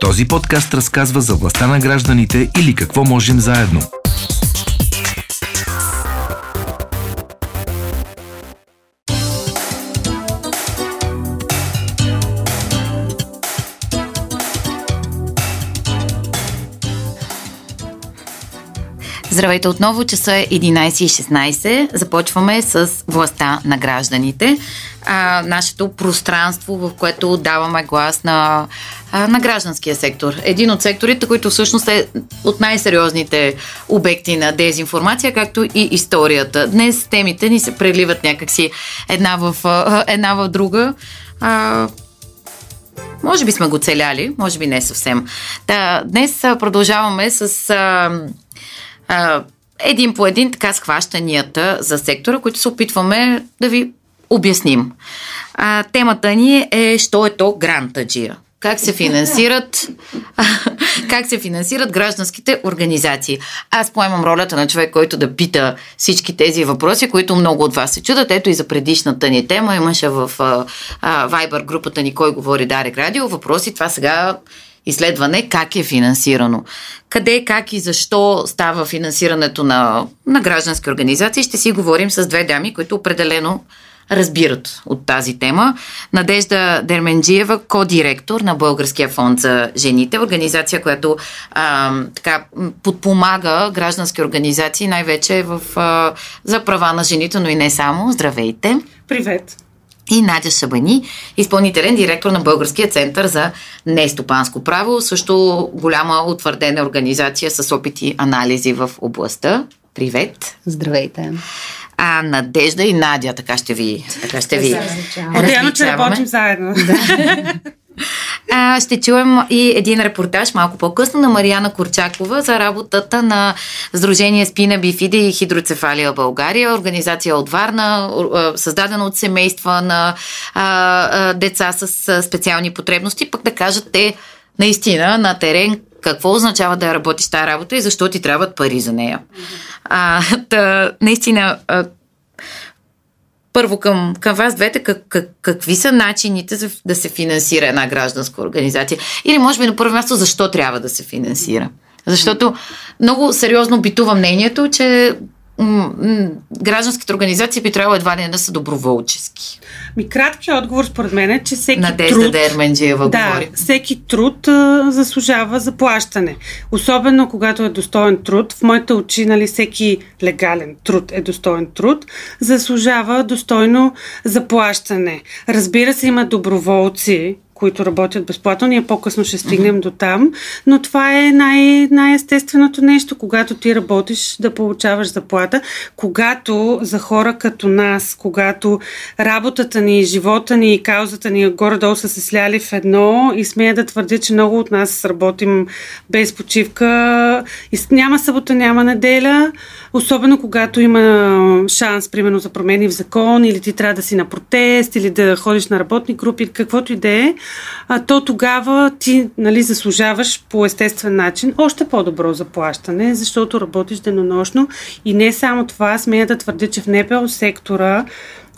Този подкаст разказва за властта на гражданите или какво можем заедно. Здравейте отново, часа е 11.16. Започваме с властта на гражданите. А, нашето пространство, в което даваме глас на, а, на гражданския сектор. Един от секторите, който всъщност е от най-сериозните обекти на дезинформация, както и историята. Днес темите ни се преливат някакси една в, една в друга. А, може би сме го целяли, може би не съвсем. Да, днес продължаваме с а, един по един така схващанията за сектора, които се опитваме да ви обясним. А, темата ни е, що е то грантаджия? Как се финансират как се финансират гражданските организации. Аз поемам ролята на човек, който да пита всички тези въпроси, които много от вас се чудат. Ето и за предишната ни тема имаше в а, а, Viber групата ни Кой говори Дарек Радио въпроси. Това сега изследване как е финансирано. Къде, как и защо става финансирането на, на граждански организации, ще си говорим с две дами, които определено разбират от тази тема. Надежда Дерменджиева, ко-директор на Българския фонд за жените, организация, която а, така, подпомага граждански организации, най-вече в, а, за права на жените, но и не само. Здравейте! Привет! и Надя Шабани, изпълнителен директор на Българския център за нестопанско право, също голяма утвърдена организация с опити и анализи в областта. Привет! Здравейте! А Надежда и Надя, така ще ви, така ще ви Отделно, че работим заедно. Да. А, ще чуем и един репортаж малко по-късно на Марияна Корчакова за работата на Сдружение Спина Бифиде и Хидроцефалия България, организация от Варна, създадена от семейства на а, а, деца с специални потребности, пък да кажат те наистина на терен какво означава да работиш тази работа и защо ти трябват пари за нея. А, да, наистина, първо към, към вас двете, как, как, какви са начините за да се финансира една гражданска организация? Или може би на първо място, защо трябва да се финансира? Защото много сериозно битува мнението, че гражданските организации би трябвало едва ли да са доброволчески. Ми краткият отговор според мен е, че всеки Надежда труд... Дерменджиева да, говори. всеки труд а, заслужава заплащане. Особено когато е достоен труд. В моите очи, нали, всеки легален труд е достоен труд. Заслужава достойно заплащане. Разбира се, има доброволци, които работят безплатно. Ние по-късно ще стигнем mm-hmm. до там, но това е най- най-естественото нещо, когато ти работиш да получаваш заплата, когато за хора като нас, когато работата ни, живота ни и каузата ни горе-долу са се сляли в едно и смея да твърдя, че много от нас работим без почивка и няма събота, няма неделя, особено когато има шанс, примерно, за промени в закон или ти трябва да си на протест или да ходиш на работни групи, каквото и да е, а, то тогава ти нали, заслужаваш по естествен начин още по-добро заплащане, защото работиш денонощно. И не само това, смея да твърдя, че в НПО сектора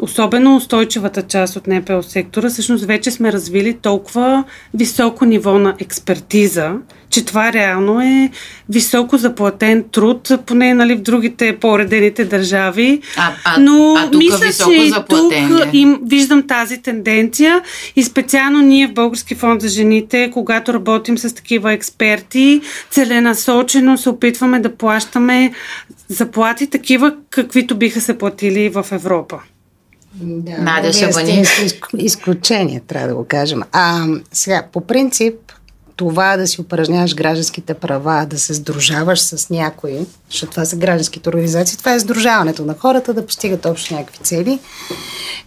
особено устойчивата част от НПО сектора, всъщност вече сме развили толкова високо ниво на експертиза, че това реално е високо заплатен труд, поне нали, в другите по-редените държави. А, а, Но а тук мисля, че тук им виждам тази тенденция и специално ние в Български фонд за жените, когато работим с такива експерти, целенасочено се опитваме да плащаме заплати такива, каквито биха се платили в Европа. Да, Надя Шабани. Изключение, трябва да го кажем. А, сега, по принцип, това да си упражняваш гражданските права, да се сдружаваш с някои, защото това са гражданските организации, това е сдружаването на хората да постигат общо някакви цели,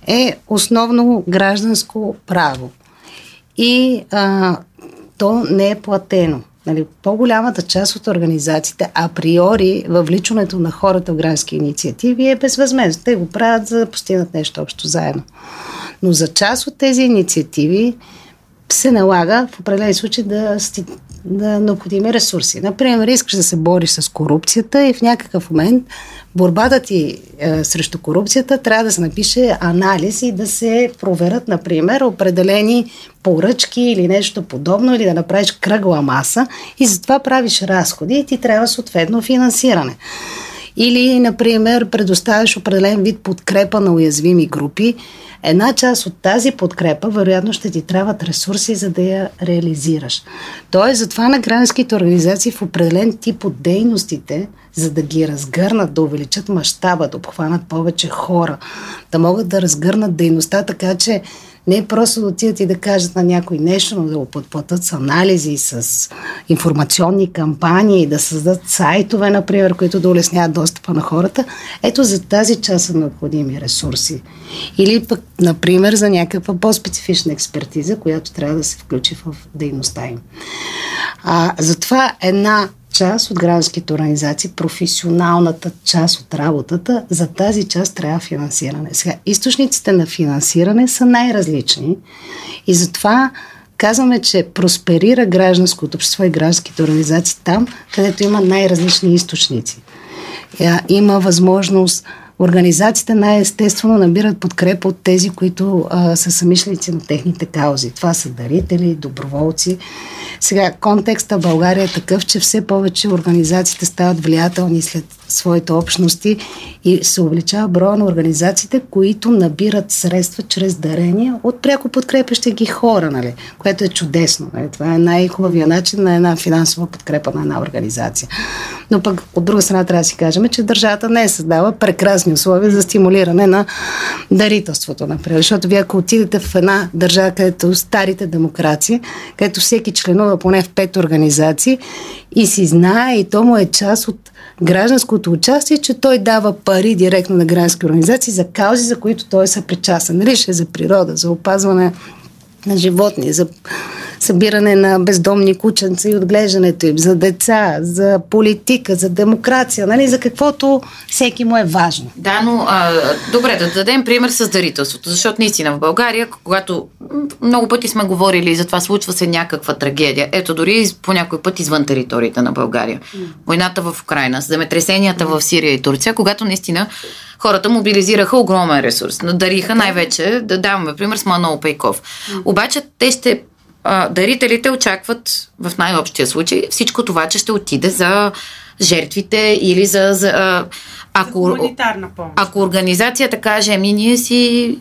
е основно гражданско право. И а, то не е платено. Нали, по-голямата част от организациите априори въвличането на хората в граждански инициативи е безвъзмезно. Те го правят за да постигнат нещо общо заедно. Но за част от тези инициативи се налага в определени случаи да да необходими ресурси. Например, искаш да се бориш с корупцията и в някакъв момент борбата ти е, срещу корупцията трябва да се напише анализ и да се проверят, например, определени поръчки или нещо подобно, или да направиш кръгла маса и затова правиш разходи и ти трябва съответно финансиране. Или, например, предоставяш определен вид подкрепа на уязвими групи. Една част от тази подкрепа, вероятно, ще ти трябват ресурси, за да я реализираш. Тоест, затова на гражданските организации в определен тип от дейностите, за да ги разгърнат, да увеличат мащаба, да обхванат повече хора, да могат да разгърнат дейността така, че не просто да отидат и да кажат на някой нещо, но да го подплатят с анализи, с информационни кампании, да създадат сайтове, например, които да улесняват достъпа на хората. Ето за тази част са необходими ресурси. Или пък, например, за някаква по-специфична експертиза, която трябва да се включи в дейността им. А, затова една част от гражданските организации, професионалната част от работата, за тази част трябва финансиране. Сега, източниците на финансиране са най-различни и затова казваме, че просперира гражданското общество и гражданските организации там, където има най-различни източници. Има възможност Организациите най-естествено набират подкрепа от тези, които а, са самишленици на техните каузи. Това са дарители, доброволци. Сега, контекста България е такъв, че все повече организациите стават влиятелни след своите общности и се увеличава броя на организациите, които набират средства чрез дарения от пряко подкрепящи ги хора, нали? което е чудесно. Нали? Това е най-хубавия начин на една финансова подкрепа на една организация. Но пък от друга страна трябва да си кажем, че държавата не е създава прекрасни условия за стимулиране на дарителството, например. Защото вие ако отидете в една държава, където старите демокрации, където всеки членува поне в пет организации и си знае и то му е част от гражданското участие, че той дава пари директно на граждански организации за каузи, за които той е съпричастен. Нали ще е за природа, за опазване на животни, за събиране на бездомни кученца и отглеждането им, за деца, за политика, за демокрация, нали, за каквото всеки му е важно. Да, но а, добре, да дадем пример с дарителството, защото наистина в България, когато много пъти сме говорили за това, случва се някаква трагедия. Ето, дори по някой път извън територията на България. Войната в Украина, земетресенията в Сирия и Турция, когато наистина хората мобилизираха огромен ресурс. Дариха най-вече, да даваме пример с Манол Пейков. Обаче те ще а, дарителите очакват в най-общия случай всичко това, че ще отиде за жертвите или за... за а, ако, за ако организацията каже, ами ние си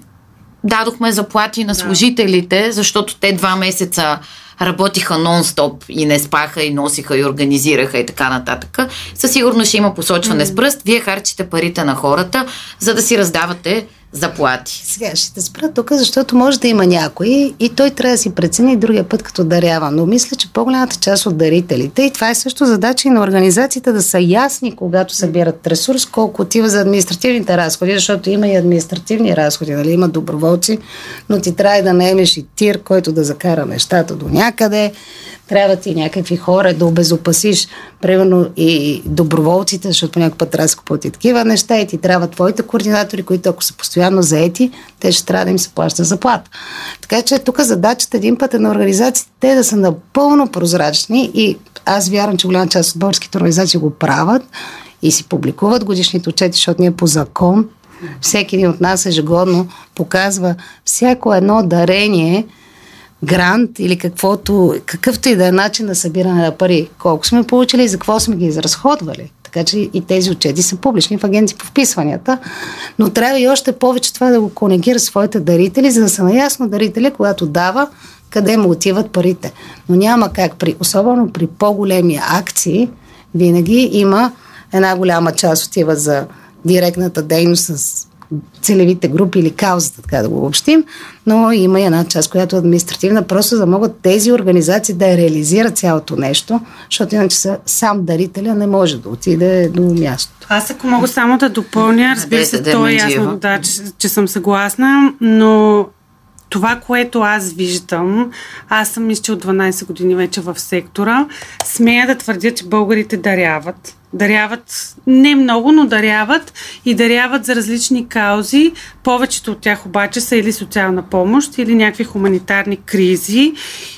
дадохме заплати на служителите, да. защото те два месеца работиха нон-стоп и не спаха и носиха и организираха и така нататък. Със сигурност ще има посочване mm. с пръст. Вие харчите парите на хората, за да си раздавате заплати. Сега ще те спра тук, защото може да има някой и той трябва да си прецени другия път като дарява. Но мисля, че по-голямата част от дарителите, и това е също задача и на организациите да са ясни, когато събират ресурс, колко отива за административните разходи, защото има и административни разходи, нали? има доброволци, но ти трябва да наемеш и тир, който да закара нещата до някъде трябва ти някакви хора да обезопасиш, примерно и доброволците, защото някой път трябва да купуват и такива неща и ти трябва твоите координатори, които ако са постоянно заети, те ще трябва да им се плаща заплата. Така че тук задачата един път е на организациите те да са напълно прозрачни и аз вярвам, че голяма част от българските организации го правят и си публикуват годишните отчети, защото ние по закон всеки един от нас ежегодно показва всяко едно дарение, грант или каквото, какъвто и да е начин на събиране на пари, колко сме получили и за какво сме ги изразходвали. Така че и тези отчети са публични в агенции по вписванията. Но трябва и още повече това да го конегира своите дарители, за да са наясно дарители, когато дава, къде му отиват парите. Но няма как, при, особено при по-големи акции, винаги има една голяма част отива за директната дейност с целевите групи или каузата, така да го обобщим, но има и една част, която е административна, просто за да могат тези организации да реализират цялото нещо, защото иначе са, сам дарителя не може да отиде до място. Аз ако мога само да допълня, разбира се, то е ясно, да, че, че съм съгласна, но това, което аз виждам, аз съм мисля, от 12 години вече в сектора, смея да твърдя, че българите даряват Даряват не много, но даряват и даряват за различни каузи. Повечето от тях обаче са или социална помощ, или някакви хуманитарни кризи.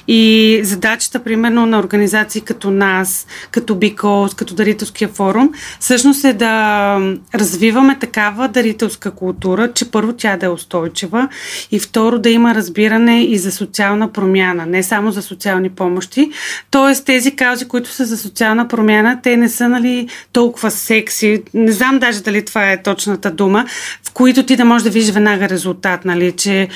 И задачата, примерно, на организации като нас, като Бикос, като Дарителския форум, всъщност е да развиваме такава дарителска култура, че първо тя да е устойчива и второ да има разбиране и за социална промяна, не само за социални помощи. Тоест тези каузи, които са за социална промяна, те не са нали, толкова секси. Не знам даже дали това е точната дума, в които ти да можеш да видиш веднага резултат, нали, че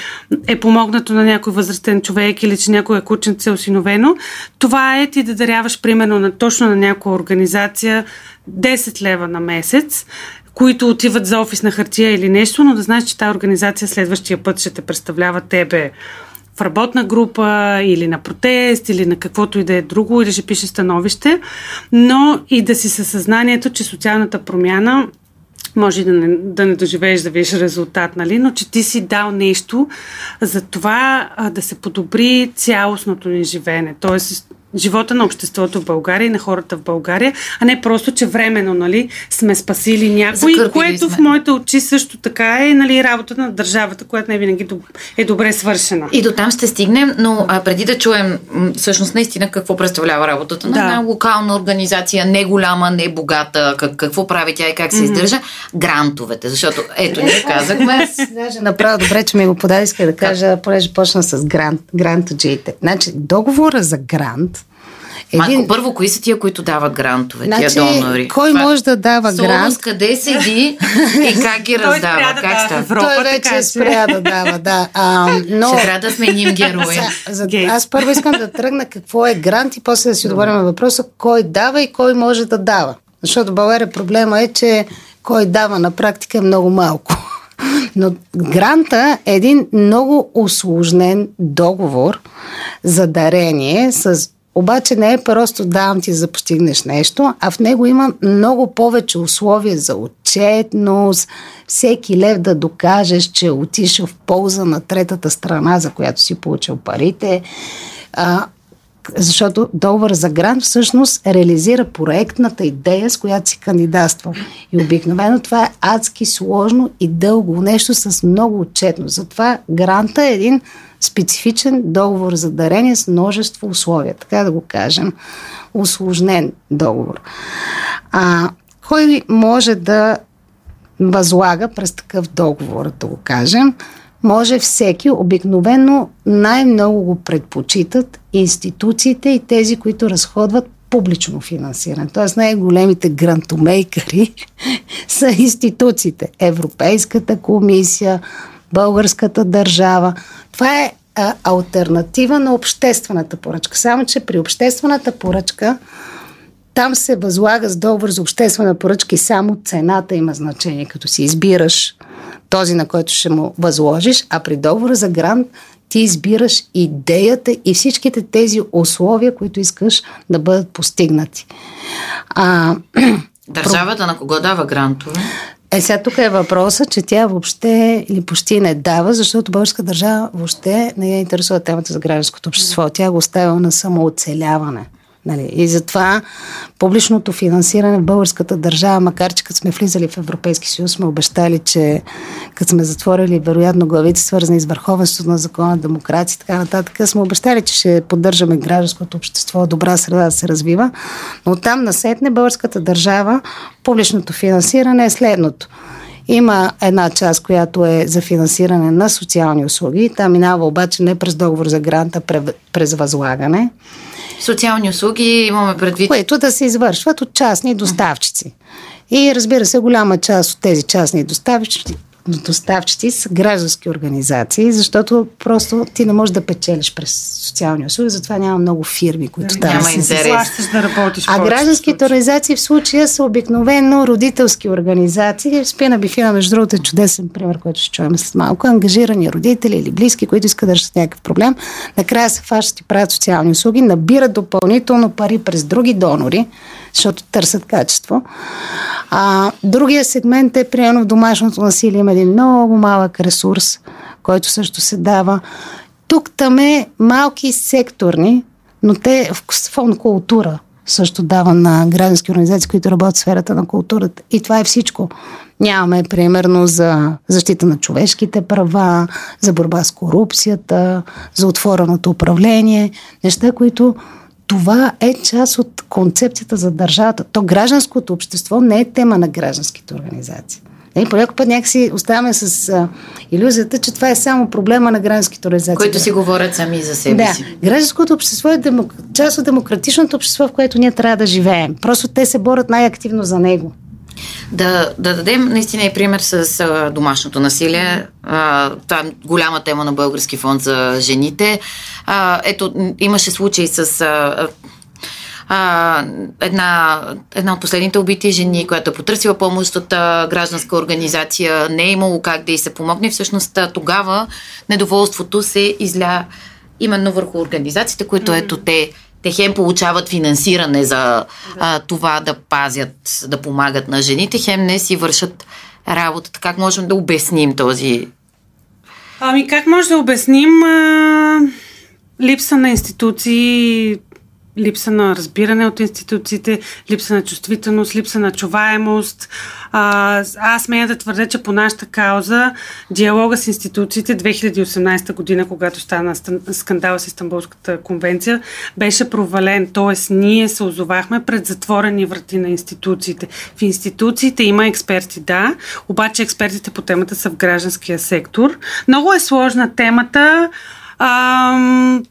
е помогнато на някой възрастен човек или че някой е кученце е осиновено. Това е ти да даряваш примерно на, точно на някоя организация 10 лева на месец които отиват за офис на хартия или нещо, но да знаеш, че тази организация следващия път ще те представлява тебе в работна група или на протест или на каквото и да е друго или ще пише становище, но и да си със съзнанието, че социалната промяна може да не, да не доживееш да видиш резултат, нали? но че ти си дал нещо за това а, да се подобри цялостното ни живеене. Тоест, живота на обществото в България и на хората в България, а не просто, че временно нали, сме спасили някой, Закърпили което сме. в моите очи също така е нали, работата на държавата, която не винаги е добре свършена. И до там ще стигнем, но а, преди да чуем всъщност наистина какво представлява работата на да. една локална организация, не голяма, не богата, как, какво прави тя и как се mm-hmm. издържа, грантовете, защото ето ние казахме. Даже направо добре, че ми го подаде, иска да кажа, понеже почна с грант, грантаджиите. Значи, договора за грант един... Майко, първо, кои са тия, които дават грантове, значи, тия донори? Кой Това... може да дава Солос, грант? къде седи и как ги раздава? Той как става? Европа, Той вече е спря да дава, да. А, но... Ще трябва да сменим героя. За, за, аз първо искам да тръгна какво е грант и после да си отговорим на въпроса кой дава и кой може да дава. Защото в България проблема е, че кой дава на практика е много малко. Но гранта е един много усложнен договор за дарение с обаче не е просто давам ти за да постигнеш нещо, а в него има много повече условия за отчетност, всеки лев да докажеш, че отишъл в полза на третата страна, за която си получил парите. А, защото договор за грант всъщност реализира проектната идея, с която си кандидатства. И обикновено това е адски сложно и дълго нещо с много отчетност. Затова гранта е един специфичен договор за дарение с множество условия, така да го кажем, усложнен договор. А, кой може да възлага през такъв договор, да го кажем? Може всеки, обикновено най-много го предпочитат институциите и тези, които разходват публично финансиране. Тоест най-големите грантомейкъри са институциите. Европейската комисия, българската държава. Това е а, альтернатива на обществената поръчка. Само, че при обществената поръчка там се възлага с договор за обществена поръчка и само цената има значение, като си избираш този, на който ще му възложиш, а при договора за грант ти избираш идеята и всичките тези условия, които искаш да бъдат постигнати. А, Държавата на кого дава грантове? Е, сега тук е въпросът, че тя въобще или почти не дава, защото българска държава въобще не я интересува темата за гражданското общество. Тя го оставя на самооцеляване. Нали? И затова публичното финансиране в българската държава, макар че като сме влизали в Европейски съюз, сме обещали, че като сме затворили вероятно главите, свързани с върховенството на закона, демокрация и така нататък, сме обещали, че ще поддържаме гражданското общество, добра среда да се развива. Но там насетне българската държава, публичното финансиране е следното. Има една част, която е за финансиране на социални услуги. Та минава обаче не през договор за гранта, през възлагане социални услуги имаме предвид. Които да се извършват от частни доставчици. И разбира се, голяма част от тези частни доставчици доставчици са граждански организации, защото просто ти не можеш да печелиш през социални услуги, затова няма много фирми, които да, няма интерес. да работиш А гражданските организации в случая са обикновено родителски организации. Спина Бифина, между другото, е чудесен пример, който ще чуем след малко. Ангажирани родители или близки, които искат да решат някакъв проблем, накрая се фащат и правят социални услуги, набират допълнително пари през други донори, защото търсят качество. А, другия сегмент е, примерно, в домашното насилие има един много малък ресурс, който също се дава. Тук там е малки секторни, но те в фон култура също дава на граждански организации, които работят в сферата на културата. И това е всичко. Нямаме, примерно, за защита на човешките права, за борба с корупцията, за отвореното управление. Неща, които това е част от концепцията за държавата. То гражданското общество не е тема на гражданските организации. Нали, понякога път някакси оставаме с а, иллюзията, че това е само проблема на гражданските организации. Които си говорят сами за себе да. си. Гражданското общество е демок... част от демократичното общество, в което ние трябва да живеем. Просто те се борят най-активно за него. Да, да дадем наистина и пример с а, домашното насилие. А, това е голяма тема на Български фонд за жените. А, ето, имаше случай с. А, а, една, една от последните убити жени, която е потърсила помощ от а, гражданска организация, не е имало как да й се помогне. Всъщност тогава недоволството се изля именно върху организациите, които ето те те хем получават финансиране за да. а, това да пазят, да помагат на жените, хем не си вършат работата. Как можем да обясним този... Ами как може да обясним а, липса на институции, липса на разбиране от институциите, липса на чувствителност, липса на чуваемост. А, аз смея да твърдя, че по нашата кауза диалога с институциите 2018 година, когато стана скандала с Истанбулската конвенция, беше провален. Тоест, ние се озовахме пред затворени врати на институциите. В институциите има експерти, да, обаче експертите по темата са в гражданския сектор. Много е сложна темата. Ам,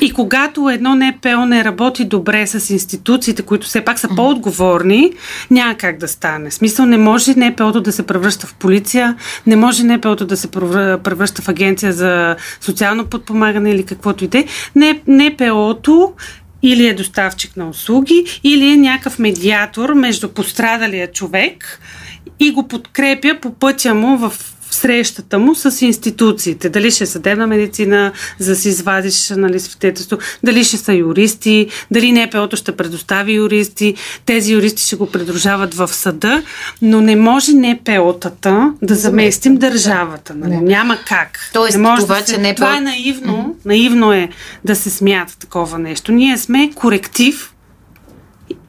и когато едно НПО не работи добре с институциите, които все пак са по-отговорни, няма как да стане. Смисъл не може НПО-то да се превръща в полиция, не може НПО-то да се превръща в агенция за социално подпомагане или каквото и де. НПО-то или е доставчик на услуги, или е някакъв медиатор между пострадалия човек и го подкрепя по пътя му в срещата му с институциите. Дали ще е съдебна медицина, за да си извадиш нали, свидетелство, дали ще са юристи, дали НПО-то ще предостави юристи, тези юристи ще го придружават в съда, но не може НПО-тата да заместим държавата. Нали? Няма как. Тоест, не може това, да се... че НПО... това е наивно. Mm-hmm. Наивно е да се смята такова нещо. Ние сме коректив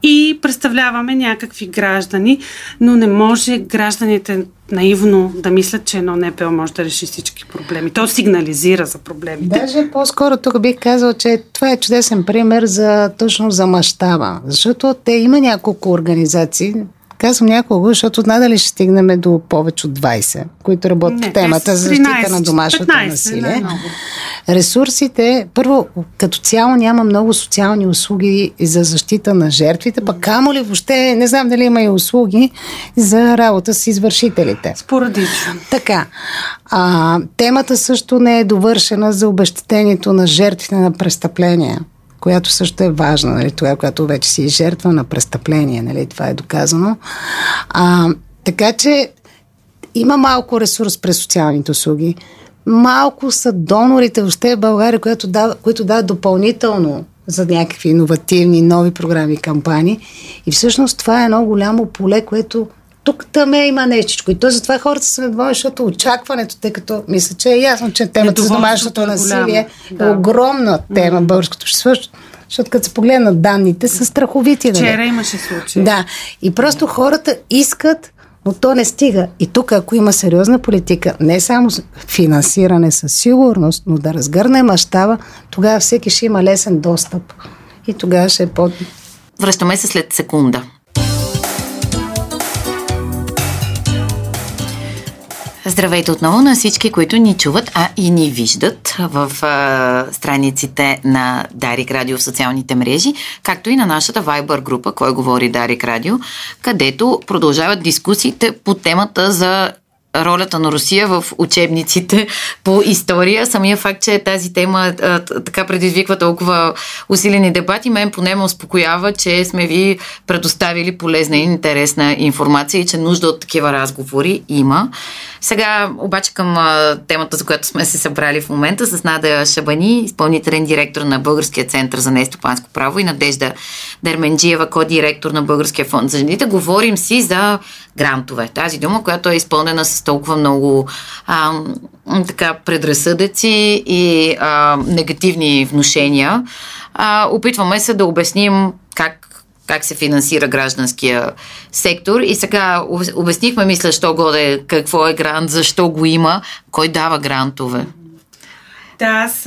и представляваме някакви граждани, но не може гражданите наивно да мислят, че едно НПО може да реши всички проблеми. То сигнализира за проблемите. Даже по-скоро тук бих казал, че това е чудесен пример за точно за мащаба. Защото те има няколко организации, Казвам няколко, защото надали ще стигнем до повече от 20, които работят в темата за защита на домашното 15, насилие. Ресурсите, първо, като цяло няма много социални услуги за защита на жертвите, пък камо ли въобще, не знам дали има и услуги за работа с извършителите. Спорадично. Така. А, темата също не е довършена за обещетението на жертвите на престъпления която също е важна, нали, това, която вече си е жертва на престъпление, нали, това е доказано. А, така че има малко ресурс през социалните услуги. Малко са донорите въобще в България, които дават, които дават допълнително за някакви иновативни, нови програми и кампании. И всъщност това е едно голямо поле, което тук там е има нещичко. И то затова хората са недоволни, защото очакването, тъй като мисля, че е ясно, че темата за домашното е насилие е да. огромна тема в българското общество, защото като се погледнат данните, са страховити. Вчера нали? имаше случай. Да. И просто хората искат но то не стига. И тук, ако има сериозна политика, не само финансиране със сигурност, но да разгърне мащаба, тогава всеки ще има лесен достъп. И тогава ще е по... Връщаме се след секунда. Здравейте отново на всички, които ни чуват, а и ни виждат в а, страниците на Дарик Радио в социалните мрежи, както и на нашата Viber група, кой говори Дарик Радио, където продължават дискусиите по темата за ролята на Русия в учебниците по история. Самия факт, че тази тема а, така предизвиква толкова усилени дебати, мен поне ме успокоява, че сме ви предоставили полезна и интересна информация и че нужда от такива разговори има. Сега обаче към а, темата, за която сме се събрали в момента с Нада Шабани, изпълнителен директор на Българския център за нестопанско право и Надежда Дерменджиева, ко-директор на Българския фонд за жените. Говорим си за грантове. Тази дума, която е изпълнена с толкова много а, така предразсъдъци и а, негативни внушения. А, опитваме се да обясним как как се финансира гражданския сектор. И сега обяснихме, мисля, що годе, какво е грант, защо го има, кой дава грантове. Да, аз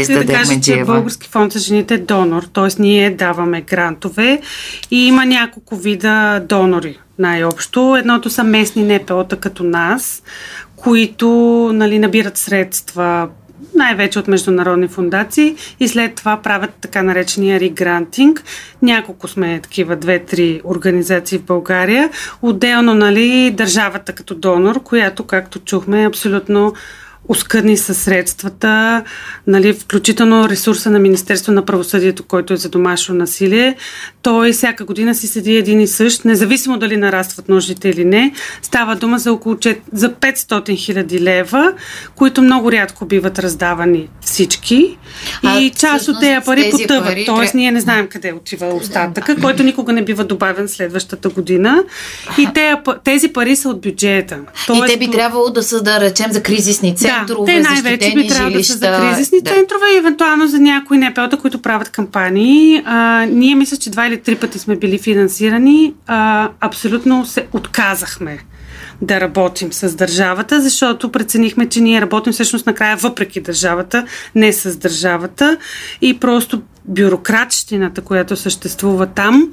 искам да кажа, че Български фонд за жените е донор, т.е. ние даваме грантове и има няколко вида донори най-общо. Едното са местни НПО-та като нас, които нали, набират средства най-вече от международни фундации и след това правят така наречения регрантинг. Няколко сме такива, две-три организации в България. Отделно, нали, държавата като донор, която, както чухме, е абсолютно оскъдни със средствата, нали, включително ресурса на Министерство на правосъдието, който е за домашно насилие. Той всяка година си седи един и същ, независимо дали нарастват нуждите или не. Става дума за около за 500 хиляди лева, които много рядко биват раздавани всички. А, и част от тези пари тези потъват. Пари, Тоест, ние не знаем къде отива остатъка, да. който никога не бива добавен следващата година. И тези пари са от бюджета. Тоест, и те би трябвало да са, да речем, за кризисни цели центрове, те най-вече би трябвало да са за кризисни да. центрове и евентуално за някои НПО-та, които правят кампании. А, ние мисля, че два или три пъти сме били финансирани. А, абсолютно се отказахме да работим с държавата, защото преценихме, че ние работим всъщност накрая въпреки държавата, не с държавата и просто бюрократщината, която съществува там,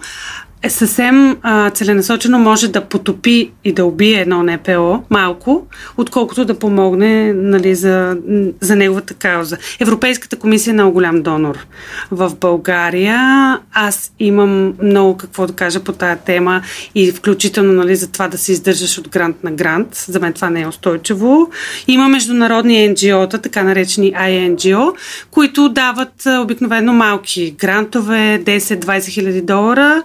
е съвсем а, целенасочено може да потопи и да убие едно НПО малко, отколкото да помогне нали, за, за неговата кауза. Европейската комисия е много голям донор в България. Аз имам много какво да кажа по тая тема и включително нали, за това да се издържаш от грант на грант. За мен това не е устойчиво. Има международни NGO-та, така наречени INGO, които дават обикновено малки грантове, 10-20 хиляди долара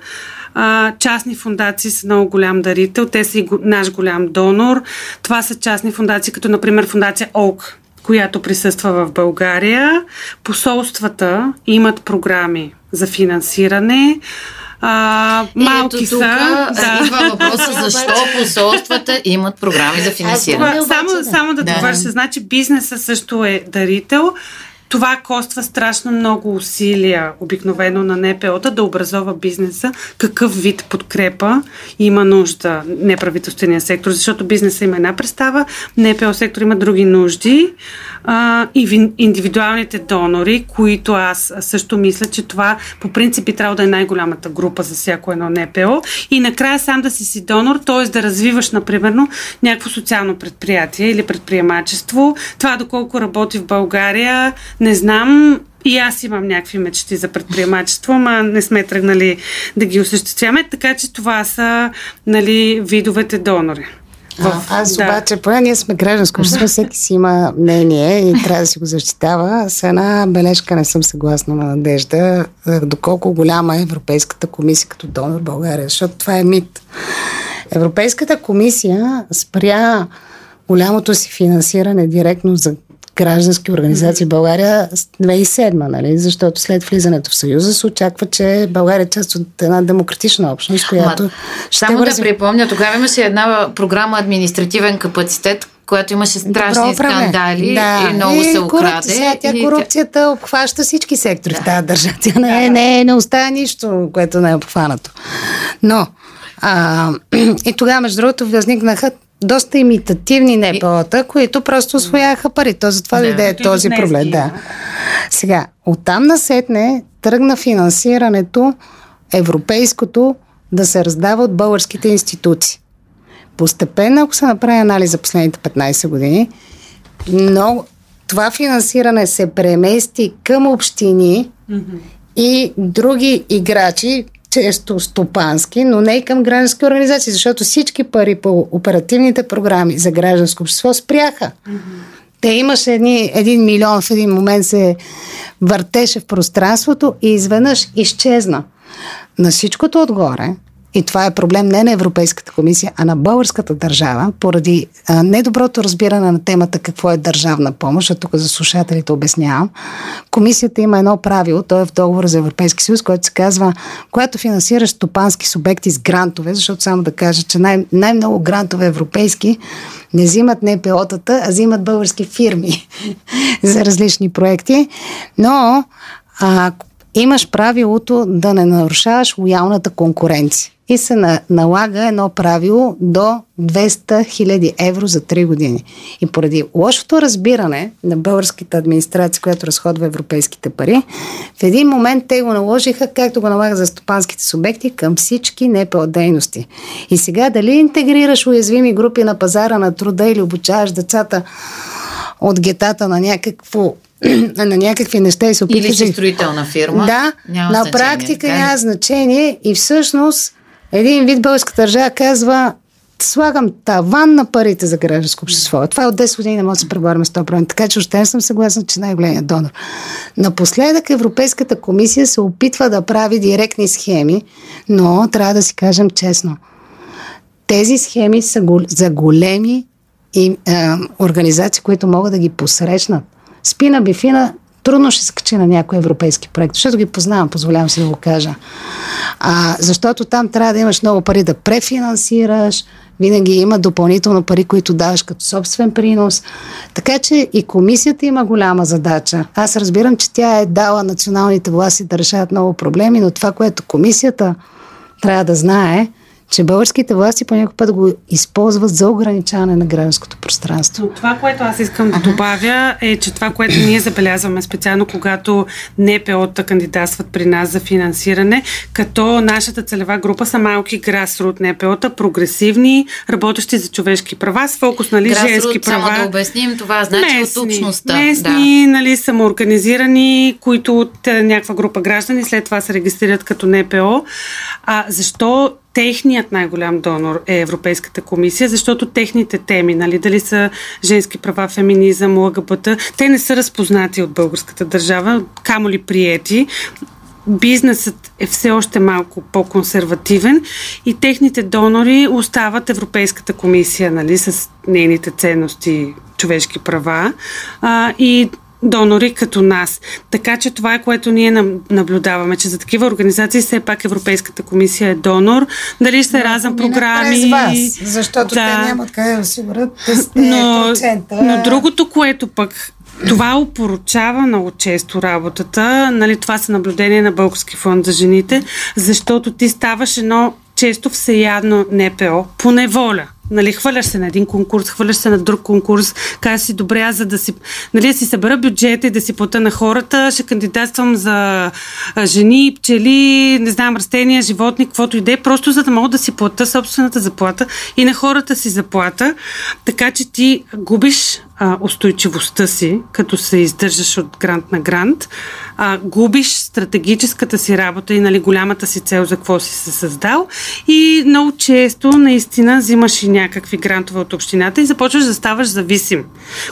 а, частни фундации са много голям дарител. Те са и го, наш голям донор. Това са частни фундации, като например фундация ОЛК, която присъства в България. Посолствата имат програми за финансиране. А, малки Ето, са. да. Идва въпроса защо посолствата имат програми за финансиране. Това, само, само да, да. довърша, значи бизнеса също е дарител това коства страшно много усилия, обикновено на НПО-та, да образова бизнеса, какъв вид подкрепа има нужда неправителствения сектор, защото бизнеса има една представа, НПО сектор има други нужди а, и индивидуалните донори, които аз също мисля, че това по принцип би трябвало да е най-голямата група за всяко едно НПО и накрая сам да си си донор, т.е. да развиваш, например, някакво социално предприятие или предприемачество. Това доколко работи в България, не знам. И аз имам някакви мечти за предприемачество, ама не сме тръгнали да ги осъществяваме, така че това са нали, видовете донори. А, аз да. обаче, поне ние сме гражданско общество, всеки си има мнение и трябва да си го защитава. С една бележка не съм съгласна на Надежда, доколко голяма е Европейската комисия като донор в България, защото това е мит. Европейската комисия спря голямото си финансиране директно за граждански организации в България 2007, нали? защото след влизането в Съюза се очаква, че България е част от една демократична общност, която Ма, ще Само да припомня, тогава имаше една програма административен капацитет, която имаше страшни скандали да. и много и се украде. Сега, тя и корупцията тя... обхваща всички сектори да. в тази държава. Тя не, е, не, не оставя нищо, което не е обхванато. Но а, и тогава, между другото, възникнаха доста имитативни НПО-та, които просто освояха пари. То затова да, е този проблем. Да. Сега, оттам насетне тръгна финансирането европейското да се раздава от българските институции. Постепенно, ако се направи анализ за последните 15 години, но това финансиране се премести към общини mm-hmm. и други играчи, често стопански, но не и към граждански организации, защото всички пари по оперативните програми за гражданско общество спряха. Mm-hmm. Те имаше едни, един милион в един момент се въртеше в пространството и изведнъж изчезна. На всичкото отгоре, и това е проблем не на Европейската комисия, а на българската държава, поради а, недоброто разбиране на темата какво е държавна помощ, а тук за слушателите обяснявам. Комисията има едно правило, то е в договор за Европейски съюз, който се казва, когато финансираш стопански субекти с грантове, защото само да кажа, че най- най-много грантове европейски не взимат не пилотата, а взимат български фирми за различни проекти, но а, имаш правилото да не нарушаваш лоялната конкуренция. И се на, налага едно правило до 200 000 евро за 3 години. И поради лошото разбиране на българската администрация, която разходва европейските пари, в един момент те го наложиха, както го налага за стопанските субекти, към всички НПО дейности. И сега дали интегрираш уязвими групи на пазара на труда или обучаваш децата от гетата на някакво на някакви неща и се опитваш... Или си строителна фирма. Да, няма на значение, практика така? няма значение и всъщност един вид българска държава казва слагам таван на парите за гражданско общество. Това от 10 години не може да се преговаряме с този проблем. Така че още не съм съгласна, че най-големият донор. Напоследък Европейската комисия се опитва да прави директни схеми, но трябва да си кажем честно. Тези схеми са за големи и, е, организации, които могат да ги посрещнат. Спина Бифина трудно ще се качи на някой европейски проект, защото ги познавам, позволявам си да го кажа. А, защото там трябва да имаш много пари да префинансираш, винаги има допълнително пари, които даваш като собствен принос. Така че и комисията има голяма задача. Аз разбирам, че тя е дала националните власти да решават много проблеми, но това, което комисията трябва да знае, че българските власти по някой път го използват за ограничаване на гражданското пространство. Но това, което аз искам да добавя е, че това, което ние забелязваме специално, когато НПО-та кандидатстват при нас за финансиране, като нашата целева група са малки грасрут НПО-та, прогресивни, работещи за човешки права, с фокус, нали, женски права. Само да обясним, това значи местни, от общността. Местни, да. нали, самоорганизирани, които от е, някаква група граждани след това се регистрират като НПО. А защо техният най-голям донор е Европейската комисия, защото техните теми, нали, дали са женски права, феминизъм, ЛГБТ, те не са разпознати от българската държава, камо ли приети бизнесът е все още малко по-консервативен и техните донори остават Европейската комисия, нали, с нейните ценности, човешки права. А, и донори като нас. Така че това е което ние наблюдаваме, че за такива организации все пак Европейската комисия е донор. Дали ще разъм програми. През вас, защото да. те нямат къде да осигурят но, но другото, което пък това опоручава много често работата. Нали, това са наблюдения на Български фонд за жените, защото ти ставаш едно често всеядно НПО по неволя. Нали, хвърляш се на един конкурс, хвърляш се на друг конкурс, казваш си, добре, аз за да си, нали, си събера бюджета и да си плата на хората, ще кандидатствам за жени, пчели, не знам, растения, животни, каквото и да е, просто за да мога да си плата собствената заплата и на хората си заплата, така че ти губиш а, устойчивостта си, като се издържаш от грант на грант, а, губиш стратегическата си работа и нали, голямата си цел за какво си се създал и много често наистина взимаш и някакви грантове от общината и започваш да ставаш зависим,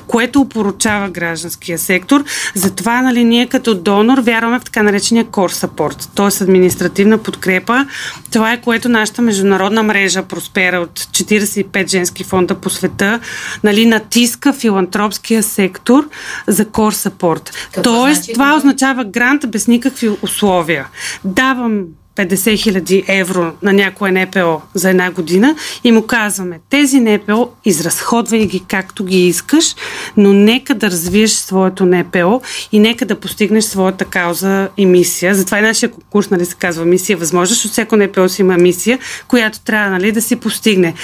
което упоручава гражданския сектор. Затова нали, ние като донор вярваме в така наречения core support, т.е. административна подкрепа. Това е което нашата международна мрежа Проспера от 45 женски фонда по света нали, натиска филантропския сектор за core support. Какво Тоест, значи това означава грант без никакви условия. Давам 50 хиляди евро на някое НПО за една година и му казваме, тези НПО изразходвай ги както ги искаш, но нека да развиеш своето НПО и нека да постигнеш своята кауза и мисия. Затова и нашия конкурс нали, се казва мисия възможно, защото всяко НПО си има мисия, която трябва нали, да си постигне.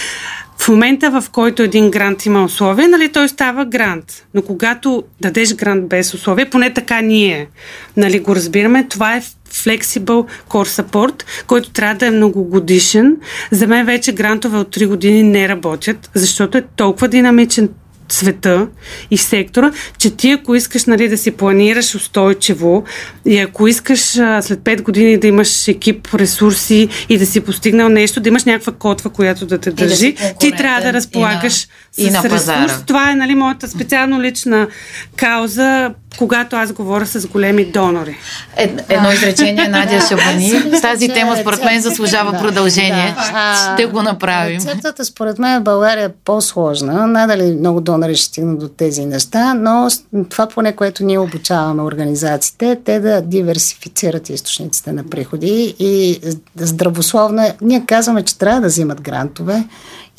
В момента, в който един грант има условия, нали, той става грант. Но когато дадеш грант без условия, поне така ние нали, го разбираме, това е Flexible Core Support, който трябва да е многогодишен. За мен вече грантове от 3 години не работят, защото е толкова динамичен света и сектора, че ти ако искаш нали, да си планираш устойчиво и ако искаш а, след 5 години да имаш екип, ресурси и да си постигнал нещо, да имаш някаква котва, която да те държи, да ти трябва да разполагаш с и на ресурс. Това е нали, моята специално лична кауза когато аз говоря с големи донори. Ед, едно изречение, Надя Шабани. С тази тема, според мен, заслужава да, продължение. Да. Ще го направим. Рецептата, според мен, в България е по-сложна. Надали много донори ще стигнат до тези неща, но това поне, което ние обучаваме организациите, те да диверсифицират източниците на приходи и здравословно. Ние казваме, че трябва да взимат грантове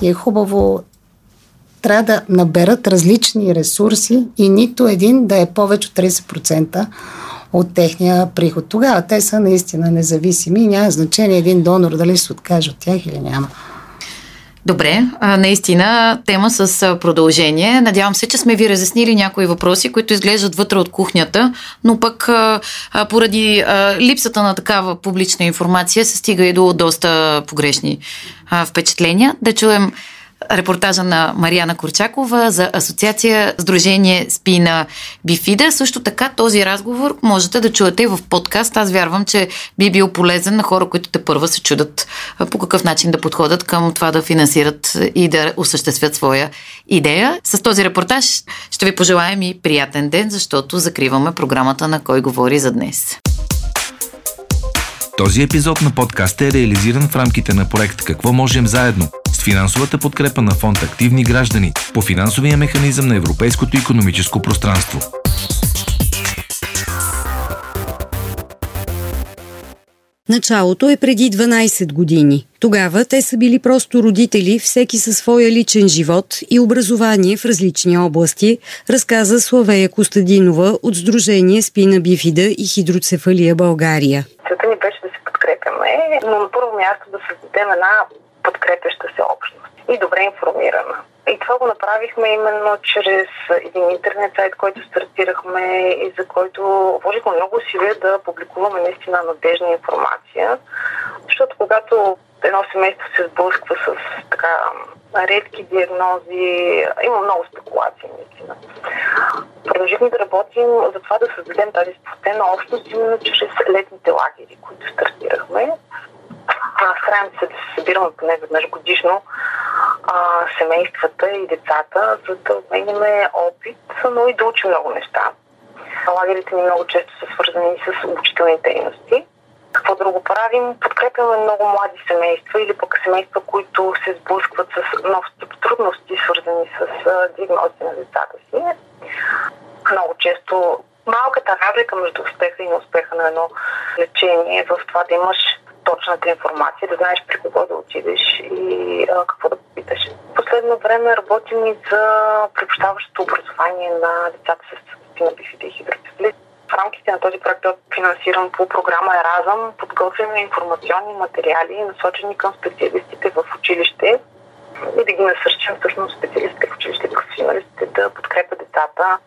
и е хубаво трябва да наберат различни ресурси и нито един да е повече от 30% от техния приход. Тогава те са наистина независими и няма значение един донор дали се откаже от тях или няма. Добре, наистина тема с продължение. Надявам се, че сме ви разяснили някои въпроси, които изглеждат вътре от кухнята, но пък поради липсата на такава публична информация се стига и до доста погрешни впечатления. Да чуем репортажа на Марияна Корчакова за Асоциация Сдружение Спина Бифида. Също така този разговор можете да чуете и в подкаст. Аз вярвам, че би бил полезен на хора, които те първа се чудат по какъв начин да подходят към това да финансират и да осъществят своя идея. С този репортаж ще ви пожелаем и приятен ден, защото закриваме програмата на Кой говори за днес. Този епизод на подкаста е реализиран в рамките на проект Какво можем заедно финансовата подкрепа на фонд Активни граждани по финансовия механизъм на Европейското економическо пространство. Началото е преди 12 години. Тогава те са били просто родители, всеки със своя личен живот и образование в различни области, разказа Славея Костадинова от Сдружение Спина Бифида и Хидроцефалия България. Целта ни беше да се подкрепяме, но на първо място да създадем една подкрепяща се общност и добре информирана. И това го направихме именно чрез един интернет сайт, който стартирахме и за който вложихме много усилия да публикуваме наистина надежна информация. Защото когато едно семейство се сблъсква с така редки диагнози, има много спекулации наистина. Продължихме да работим за това да създадем тази сплотена общност именно чрез летните лагери, които стартирахме. Стараем се да се събираме поне веднъж годишно а, семействата и децата, за да обменяме опит, но и да учим много неща. Лагерите ни много често са свързани с обучителни дейности. Какво друго правим? Подкрепяме много млади семейства или пък семейства, които се сблъскват с нов тип трудности, свързани с диагнози на децата си. Много често малката разлика между успеха и неуспеха на едно лечение е в това да имаш точната информация, да знаеш при кого да отидеш и а, какво да попиташ. Последно време работим и за приобщаващото образование на децата с спинопифите и хидроцефалит. В рамките на този проект, финансиран по програма Еразъм, подготвяме информационни материали, насочени към специалистите в училище и да ги насърчим всъщност специалистите в училище, професионалистите да подкрепят децата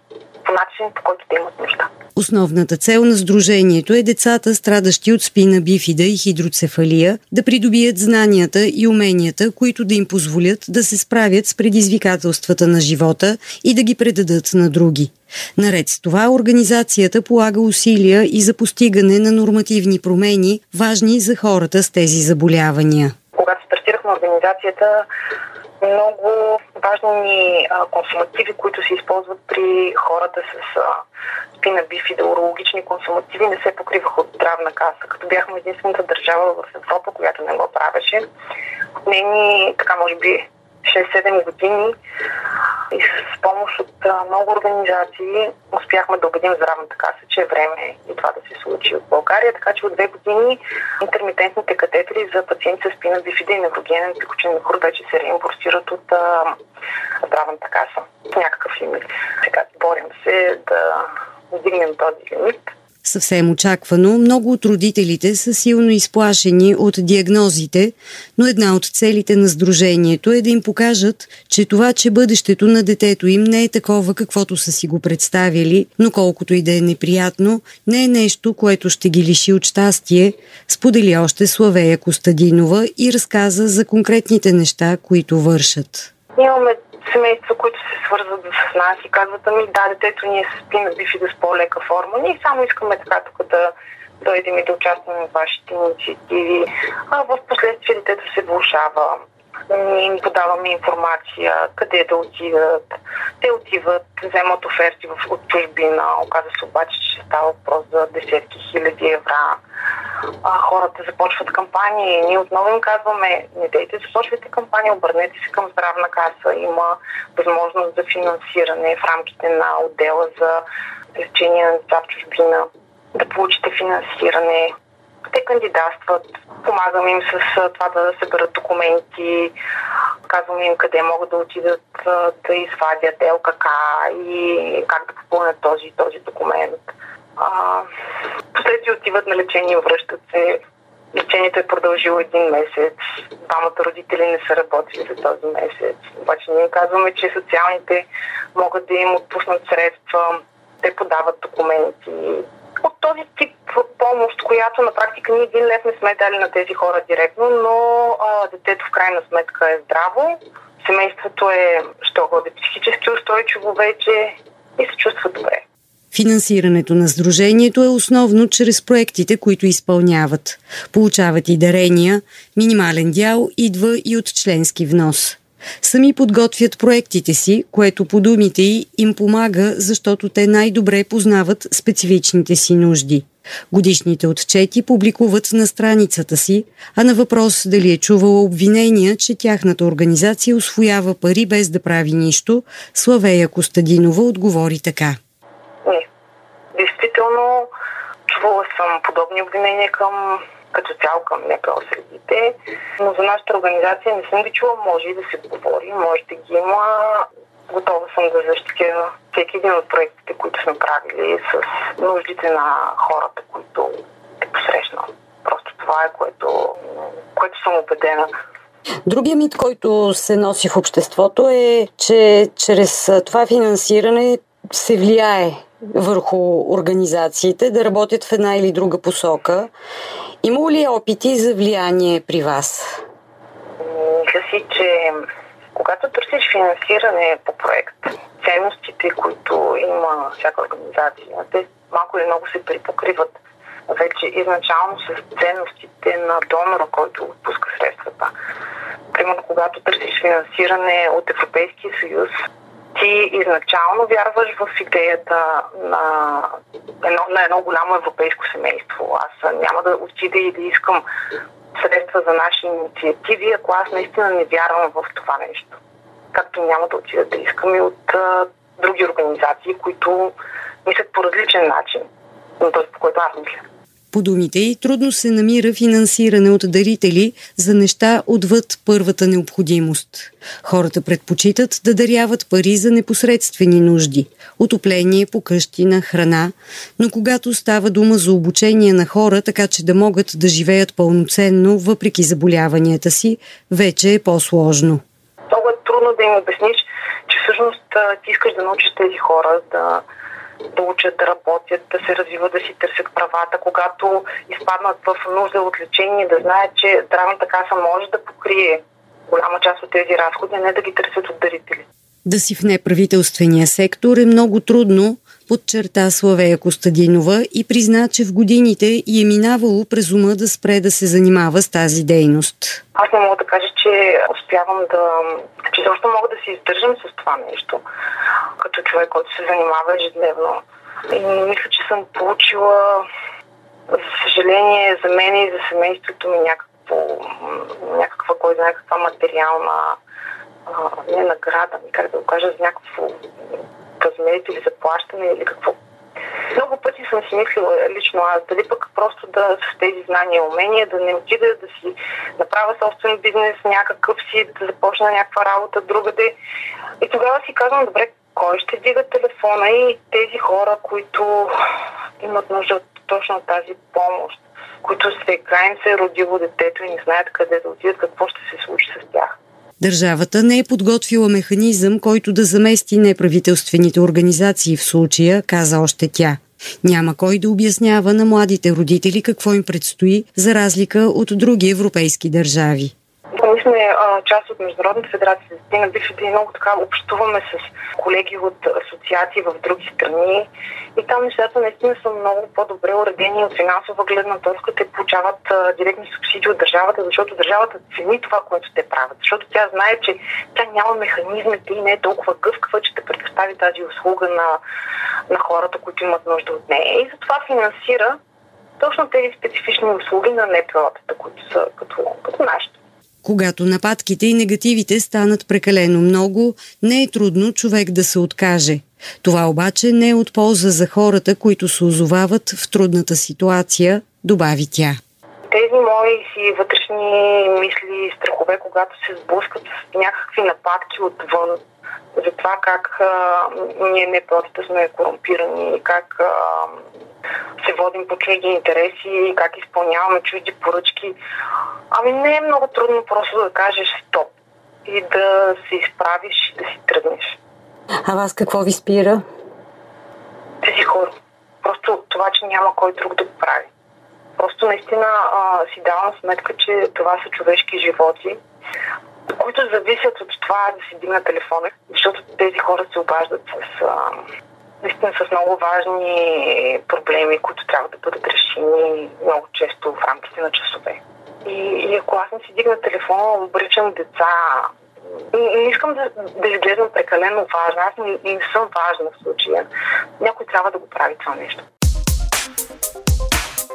по начин, по който те имат нужда. Основната цел на Сдружението е децата, страдащи от спина бифида и хидроцефалия, да придобият знанията и уменията, които да им позволят да се справят с предизвикателствата на живота и да ги предадат на други. Наред с това, организацията полага усилия и за постигане на нормативни промени, важни за хората с тези заболявания. Стартирахме организацията, много важни а, консумативи, които се използват при хората с спина бифида, урологични консумативи, не се покриваха от здравна каса, като бяхме единствената държава в Европа, която не го правеше. Нейни, така може би, 6-7 години и с помощ от много организации успяхме да убедим здравната каса, че е време и това да се случи в България. Така че от две години интермитентните катетери за пациенти с спина бифида и неврогенен пикочен мехур вече се реимбурсират от а, здравната каса. Някакъв лимит. Сега борим се да вдигнем този лимит Съвсем очаквано, много от родителите са силно изплашени от диагнозите, но една от целите на Сдружението е да им покажат, че това, че бъдещето на детето им не е такова, каквото са си го представили, но колкото и да е неприятно, не е нещо, което ще ги лиши от щастие, сподели още Славея Костадинова и разказа за конкретните неща, които вършат. Имаме семейства, които се свързват с нас и казват, ами да, детето ни е с пина бифида с по-лека форма. Ние само искаме така тук да дойдем и да участваме в вашите инициативи. А в последствие детето се влушава. Ние им подаваме информация къде да отидат. Те отиват, вземат оферти в, от чужбина. Оказва се обаче, че става въпрос за десетки хиляди евра а, хората започват кампании. Ние отново им казваме, не дейте, започвайте кампания, обърнете се към здравна каса. Има възможност за финансиране в рамките на отдела за лечение на деца в чужбина, да получите финансиране. Те кандидатстват, помагаме им с това да съберат документи, казваме им къде могат да отидат да извадят ЛКК и как да попълнят този този документ последствие отиват на лечение, връщат се. Лечението е продължило един месец. Двамата родители не са работили за този месец. Обаче ние казваме, че социалните могат да им отпуснат средства. Те подават документи. От този тип помощ, която на практика ние един лев не сме дали на тези хора директно, но а, детето в крайна сметка е здраво, семейството е, що годе, психически устойчиво вече и се чувства добре. Финансирането на Сдружението е основно чрез проектите, които изпълняват. Получават и дарения, минимален дял идва и от членски внос. Сами подготвят проектите си, което по думите й им помага, защото те най-добре познават специфичните си нужди. Годишните отчети публикуват на страницата си, а на въпрос дали е чувала обвинения, че тяхната организация освоява пари без да прави нищо, Славея Костадинова отговори така. Не. Действително, чувала съм подобни обвинения към като цяло към НПО средите, но за нашата организация не съм ги чула, може и да се говори, може да ги има. Готова съм да защитя всеки един от проектите, които сме правили с нуждите на хората, които е посрещнал. Просто това е което, което съм убедена. Другия мит, който се носи в обществото е, че чрез това финансиране се влияе върху организациите да работят в една или друга посока. Има ли опити за влияние при вас? Мисля си, че когато търсиш финансиране по проект, ценностите, които има всяка организация, те малко или много се припокриват вече изначално с ценностите на донора, който отпуска средствата. Примерно, когато търсиш финансиране от Европейския съюз, ти изначално вярваш в идеята на едно, на едно голямо европейско семейство. Аз няма да отида и да искам средства за наши инициативи, ако аз наистина не вярвам в това нещо. Както няма да отида да искам и от а, други организации, които мислят по различен начин, но този по който аз мисля. По думите й, трудно се намира финансиране от дарители за неща отвъд първата необходимост. Хората предпочитат да даряват пари за непосредствени нужди – отопление, покъщина, храна, но когато става дума за обучение на хора, така че да могат да живеят пълноценно, въпреки заболяванията си, вече е по-сложно. Много е трудно да им обясниш, че всъщност ти искаш да научиш тези хора да да учат да работят, да се развиват, да си търсят правата, когато изпаднат в нужда от лечение, да знаят, че здравната каса може да покрие голяма част от тези разходи, а не да ги търсят от дарители. Да си в неправителствения сектор е много трудно, подчерта Славея Костадинова и призна, че в годините и е минавало през ума да спре да се занимава с тази дейност. Аз не мога да кажа, че успявам да... че защо мога да се издържам с това нещо, като човек, който се занимава ежедневно. И мисля, че съм получила, за съжаление, за мен и за семейството ми някакво, някаква, кой знае каква материална не награда, как да го кажа, за някакво размерите или заплащане или какво. Много пъти съм си мислила лично аз, дали пък просто да с тези знания и умения да не отида да си направя собствен бизнес, някакъв си, да започна някаква работа другаде. И тогава си казвам, добре, кой ще дига телефона и тези хора, които имат нужда от точно тази помощ, които сега им се е родило детето и не знаят къде да отидат, какво ще се случи с тях. Държавата не е подготвила механизъм, който да замести неправителствените организации в случая, каза още тя. Няма кой да обяснява на младите родители какво им предстои, за разлика от други европейски държави. Ние сме а, част от Международната федерация за дете на бившите и много така общуваме с колеги от асоциации в други страни и там нещата наистина са много по-добре уредени от финансова гледна точка. Те получават а, директни субсидии от държавата, защото държавата цени това, което те правят. Защото тя знае, че тя няма механизмите и не е толкова гъвкава, че да предостави тази услуга на, на хората, които имат нужда от нея. И затова финансира точно тези специфични услуги на НПО-тата, които са като, като нашите. Когато нападките и негативите станат прекалено много, не е трудно човек да се откаже. Това обаче не е от полза за хората, които се озовават в трудната ситуация, добави тя. Тези мои си вътрешни мисли и страхове, когато се сблъскат с някакви нападки отвън, за това как а, ние не просто сме корумпирани, как а, се водим по чужди интереси, как изпълняваме чужди поръчки. Ами не е много трудно просто да кажеш стоп и да се изправиш и да си тръгнеш. А вас какво ви спира? Тези хора. Просто това, че няма кой друг да го прави. Просто наистина а, си давам сметка, че това са човешки животи, които зависят от това да си дигна телефона, защото тези хора се обаждат с, наистина с много важни проблеми, които трябва да бъдат решени много често в рамките на часове. И, и ако аз не си дигна телефона, обричам деца. Не искам да, да изглеждам прекалено важна. Аз не, не съм важна в случая. Някой трябва да го прави това нещо.